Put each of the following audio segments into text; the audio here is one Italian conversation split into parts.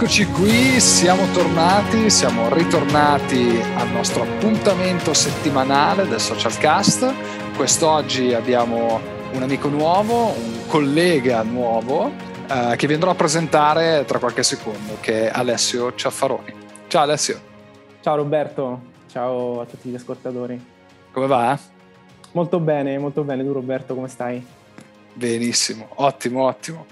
Eccoci qui, siamo tornati, siamo ritornati al nostro appuntamento settimanale del Socialcast. Quest'oggi abbiamo un amico nuovo, un collega nuovo eh, che vi andrò a presentare tra qualche secondo, che è Alessio Ciaffaroni. Ciao Alessio. Ciao Roberto, ciao a tutti gli ascoltatori. Come va? Molto bene, molto bene. Tu Roberto, come stai? Benissimo, ottimo, ottimo.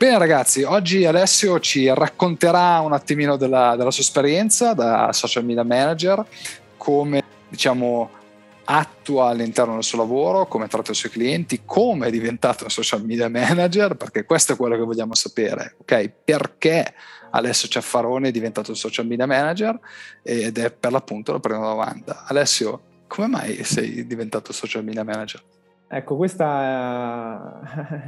Bene ragazzi, oggi Alessio ci racconterà un attimino della, della sua esperienza da social media manager, come diciamo attua all'interno del suo lavoro, come tratta i suoi clienti, come è diventato un social media manager, perché questo è quello che vogliamo sapere, ok? Perché Alessio Ciaffarone è diventato un social media manager ed è per l'appunto la prima domanda. Alessio, come mai sei diventato social media manager? Ecco, questa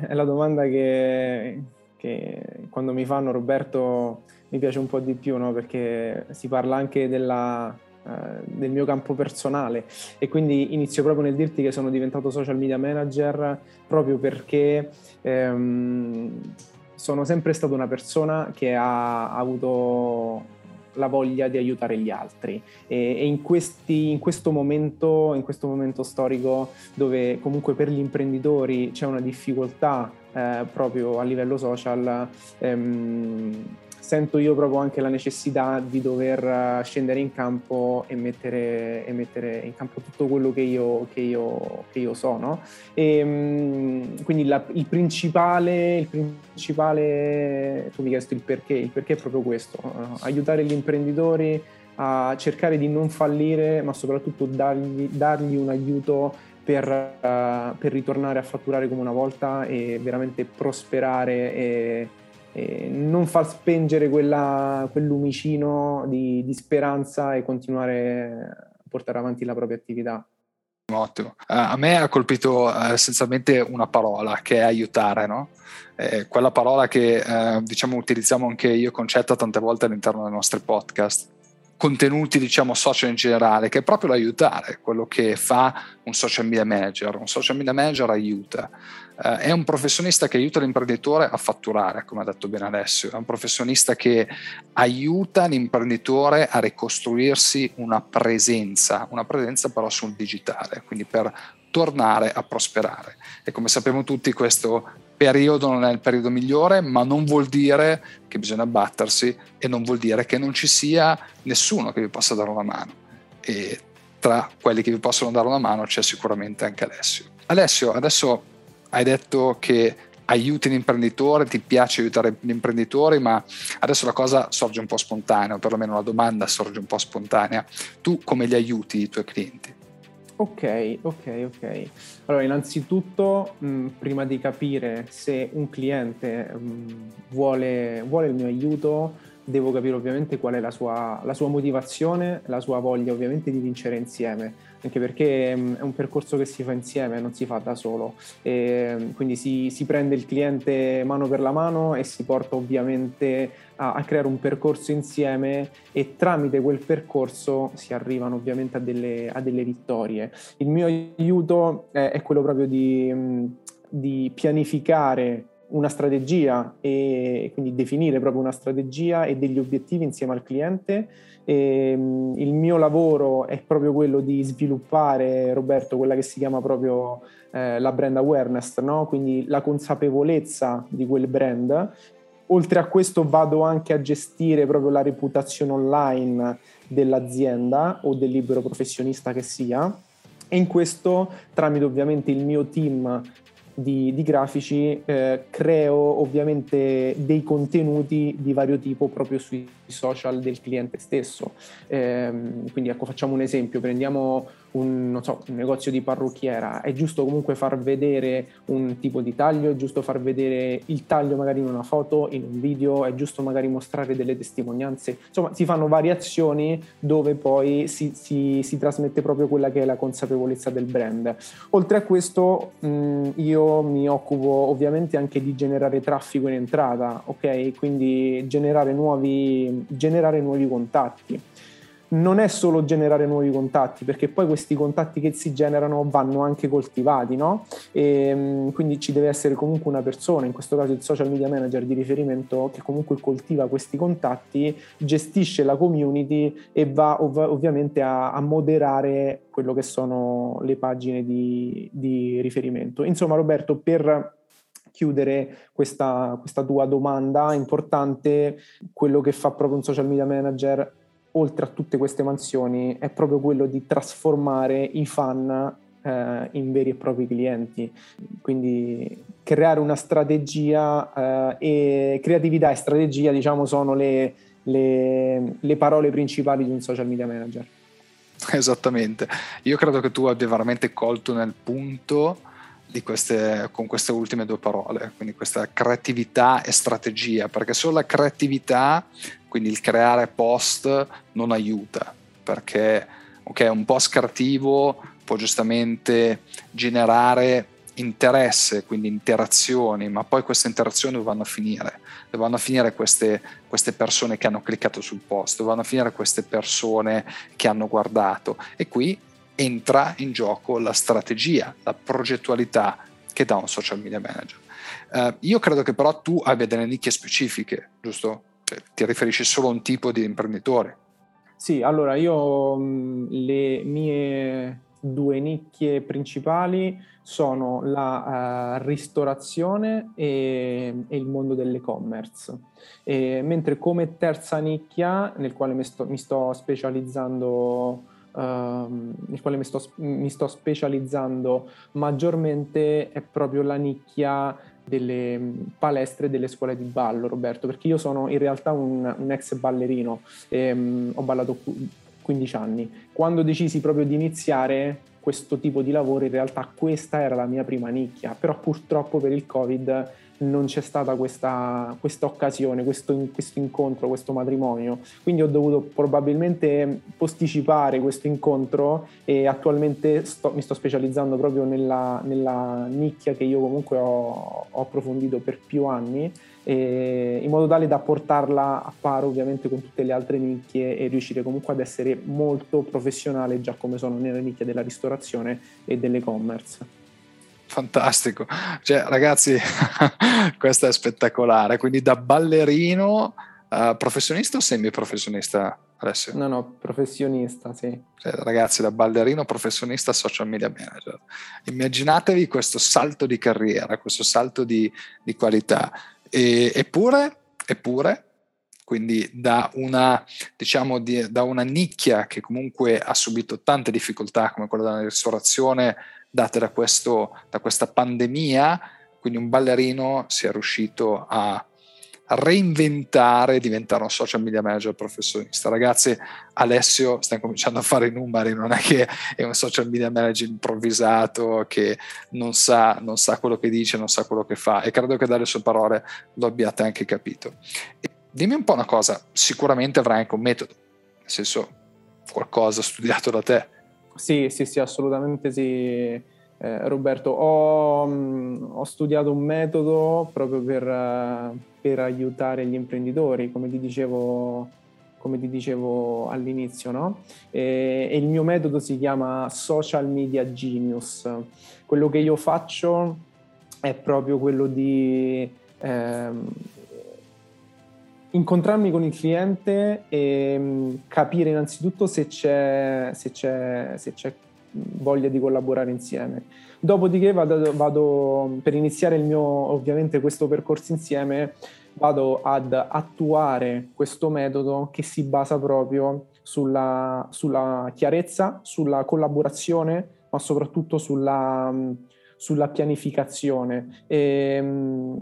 è la domanda che, che quando mi fanno Roberto mi piace un po' di più, no? perché si parla anche della, uh, del mio campo personale e quindi inizio proprio nel dirti che sono diventato social media manager proprio perché um, sono sempre stata una persona che ha avuto la voglia di aiutare gli altri e, e in, questi, in, questo momento, in questo momento storico dove comunque per gli imprenditori c'è una difficoltà eh, proprio a livello social, ehm, sento io proprio anche la necessità di dover eh, scendere in campo e mettere, e mettere in campo tutto quello che io, che io, che io so. No? E, ehm, quindi la, il, principale, il principale, tu mi hai chiesto il perché, il perché è proprio questo, uh, aiutare gli imprenditori a cercare di non fallire, ma soprattutto dargli, dargli un aiuto per, uh, per, ritornare a fatturare come una volta e veramente prosperare e, e non far spengere quella, quel lumicino di, di, speranza e continuare a portare avanti la propria attività. Ottimo. Uh, a me ha colpito uh, essenzialmente una parola che è aiutare, no? eh, quella parola che diciamo utilizziamo anche io Concetta tante volte all'interno dei nostri podcast contenuti diciamo social in generale che è proprio l'aiutare quello che fa un social media manager. Un social media manager aiuta. Eh, è un professionista che aiuta l'imprenditore a fatturare come ha detto bene Alessio è un professionista che aiuta l'imprenditore a ricostruirsi una presenza una presenza però sul digitale quindi per tornare a prosperare. E come sappiamo tutti questo periodo non è il periodo migliore, ma non vuol dire che bisogna battersi e non vuol dire che non ci sia nessuno che vi possa dare una mano. E tra quelli che vi possono dare una mano c'è sicuramente anche Alessio. Alessio, adesso hai detto che aiuti l'imprenditore, ti piace aiutare gli imprenditori, ma adesso la cosa sorge un po' spontanea, o perlomeno la domanda sorge un po' spontanea. Tu come li aiuti i tuoi clienti? Ok, ok, ok. Allora, innanzitutto, mh, prima di capire se un cliente mh, vuole, vuole il mio aiuto, devo capire ovviamente qual è la sua, la sua, motivazione, la sua voglia ovviamente di vincere insieme, anche perché mh, è un percorso che si fa insieme, non si fa da solo. E, quindi si, si, prende il cliente mano per la mano e si porta ovviamente a, a, creare un percorso insieme e tramite quel percorso si arrivano ovviamente a delle, a delle vittorie. Il mio aiuto è, è quello proprio di, di pianificare una strategia e quindi definire proprio una strategia e degli obiettivi insieme al cliente. E, il mio lavoro è proprio quello di sviluppare, Roberto, quella che si chiama proprio eh, la brand awareness, no? quindi la consapevolezza di quel brand. Oltre a questo vado anche a gestire proprio la reputazione online dell'azienda o del libero professionista che sia. E in questo, tramite ovviamente il mio team di, di grafici eh, creo ovviamente dei contenuti di vario tipo proprio sui social del cliente stesso. Eh, quindi ecco, facciamo un esempio, prendiamo un, so, un, negozio di parrucchiera, è giusto comunque far vedere un tipo di taglio, è giusto far vedere il taglio magari in una foto, in un video, è giusto magari mostrare delle testimonianze, insomma si fanno variazioni dove poi si, si, si trasmette proprio quella che è la consapevolezza del brand. Oltre a questo mh, io mi occupo ovviamente anche di generare traffico in entrata, ok? Quindi generare nuovi, generare nuovi contatti. Non è solo generare nuovi contatti, perché poi questi contatti che si generano vanno anche coltivati, no? E, ehm, quindi ci deve essere comunque una persona, in questo caso il social media manager di riferimento, che comunque coltiva questi contatti, gestisce la community e va ov- ovviamente a, a, moderare quello che sono le pagine di, di riferimento. Insomma, Roberto, per chiudere questa, questa tua domanda importante, quello che fa proprio un social media manager oltre a tutte queste mansioni, è proprio quello di trasformare i fan eh, in veri e propri clienti. Quindi creare una strategia eh, e creatività e strategia, diciamo, sono le, le, le parole principali di un social media manager. Esattamente. Io credo che tu abbia veramente colto nel punto queste, con queste ultime due parole, quindi questa creatività e strategia, perché solo la creatività, quindi il creare post, non aiuta, perché okay, un post creativo può giustamente generare interesse, quindi interazioni, ma poi queste interazioni dove vanno a finire? Dove vanno a finire queste, queste, persone che hanno cliccato sul post? Dove vanno a finire queste persone che hanno guardato? E qui entra in gioco la strategia, la progettualità che dà un social media manager. Uh, io credo che però tu abbia delle nicchie specifiche, giusto? Cioè, ti riferisci solo a un tipo di imprenditore? Sì, allora io mh, le mie due nicchie principali sono la uh, ristorazione e, e, il mondo dell'e-commerce. E, mentre come terza nicchia, nel quale mi sto, mi sto specializzando Uh, nel quale mi sto, mi sto, specializzando maggiormente è proprio la nicchia delle palestre delle scuole di ballo, Roberto, perché io sono in realtà un, un ex ballerino, e, um, ho ballato 15 anni. Quando decisi proprio di iniziare questo tipo di lavoro, in realtà questa era la mia prima nicchia, però purtroppo per il Covid non c'è stata questa, questa occasione, questo, questo, incontro, questo matrimonio. Quindi ho dovuto probabilmente posticipare questo incontro e attualmente sto, mi sto specializzando proprio nella, nella, nicchia che io comunque ho, ho approfondito per più anni in modo tale da portarla a paro ovviamente con tutte le altre nicchie e riuscire comunque ad essere molto professionale già come sono nelle nicchie della ristorazione e dell'e-commerce. Fantastico, cioè ragazzi questo è spettacolare, quindi da ballerino uh, professionista o semi-professionista Alessio? No, no, professionista, sì. Cioè, ragazzi, da ballerino professionista social media manager. Immaginatevi questo salto di carriera, questo salto di, di qualità. E, eppure, eppure, quindi da una, diciamo, di, da una nicchia che comunque ha subito tante difficoltà come quella della ristorazione date da, questo, da questa pandemia, quindi un ballerino si è riuscito a reinventare diventare un social media manager professionista. Ragazzi, Alessio sta cominciando a fare i numeri, non è che è un social media manager improvvisato che non sa, non sa quello che dice, non sa quello che fa e credo che dalle sue parole lo abbiate anche capito. E dimmi un po' una cosa, sicuramente avrai anche un metodo, nel senso qualcosa studiato da te. Sì, sì, sì, assolutamente sì. Eh, Roberto, ho, mh, ho, studiato un metodo proprio per, uh, per, aiutare gli imprenditori, come ti dicevo, come ti dicevo all'inizio, no? e, e, il mio metodo si chiama Social Media Genius. Quello che io faccio è proprio quello di ehm, incontrarmi con il cliente e mm, capire innanzitutto se c'è, se c'è, se c'è voglia di collaborare insieme. Dopodiché vado, vado, per iniziare il mio, ovviamente questo percorso insieme, vado ad attuare questo metodo che si basa proprio sulla, sulla chiarezza, sulla collaborazione, ma soprattutto sulla, mm, sulla pianificazione. E, mm,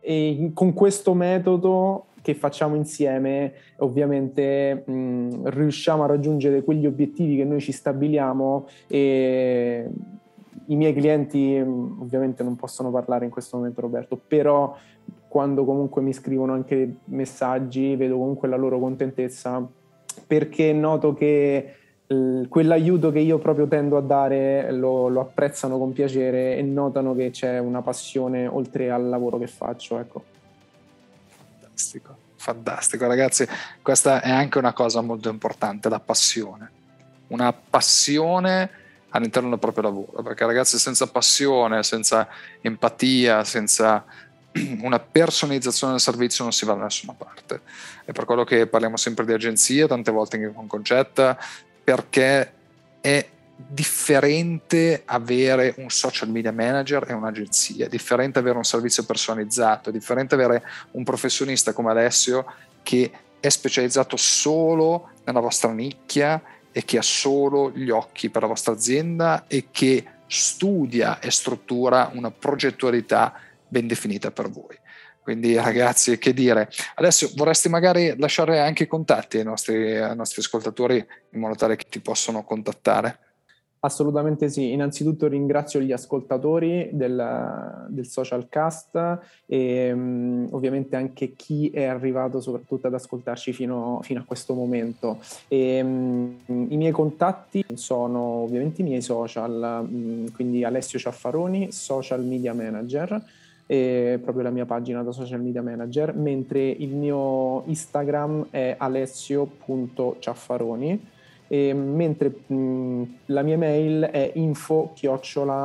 e con questo metodo che facciamo insieme, ovviamente mh, riusciamo a raggiungere quegli obiettivi che noi ci stabiliamo e i miei clienti ovviamente non possono parlare in questo momento Roberto, però quando comunque mi scrivono anche messaggi vedo comunque la loro contentezza perché noto che quell'aiuto che io proprio tendo a dare lo, lo, apprezzano con piacere e notano che c'è una passione oltre al lavoro che faccio. Ecco fantastico, fantastico ragazzi, questa è anche una cosa molto importante, la passione. Una passione all'interno del proprio lavoro, perché ragazzi senza passione, senza empatia, senza una personalizzazione del servizio non si va da nessuna parte. È per quello che parliamo sempre di agenzie, tante volte anche con Concetta, perché è differente avere un social media manager e un'agenzia, differente avere un servizio personalizzato, differente avere un professionista come Alessio che è specializzato solo nella vostra nicchia e che ha solo gli occhi per la vostra azienda e che studia e struttura una progettualità ben definita per voi. Quindi ragazzi, che dire. Adesso vorresti magari lasciare anche i contatti ai nostri, ai nostri ascoltatori in modo tale che ti possono contattare? Assolutamente sì, innanzitutto ringrazio gli ascoltatori del, del social cast e um, ovviamente anche chi è arrivato soprattutto ad ascoltarci fino, fino a questo momento. E, um, I miei contatti sono ovviamente i miei social, um, quindi Alessio Ciaffaroni, social media manager, proprio la mia pagina da social media manager, mentre il mio Instagram è alessio.ciaffaroni e, mentre mh, la mia mail è info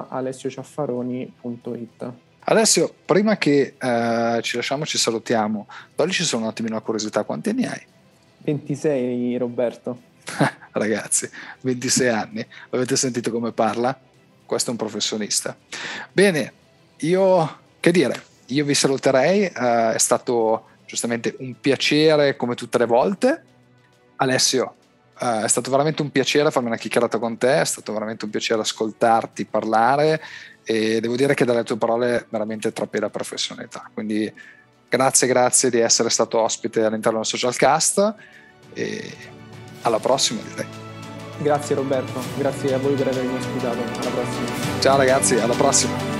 alessiociaffaroni.it Alessio, prima che uh, ci lasciamo ci salutiamo, ci sono un attimino la curiosità, quanti anni hai? 26 Roberto. Ragazzi, 26 anni, avete sentito come parla? Questo è un professionista. Bene, io che dire, io vi saluterei, uh, è stato giustamente un piacere come tutte le volte. Alessio, Uh, è stato veramente un piacere farmi una chiacchierata con te, è stato veramente un piacere ascoltarti parlare e devo dire che dalle tue parole veramente trapela professionalità. Quindi grazie, grazie di essere stato ospite all'interno del Social Cast e alla prossima direi. Grazie Roberto, grazie a voi per avermi ospitato, alla prossima. Ciao ragazzi, alla prossima.